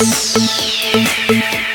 Música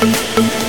Thank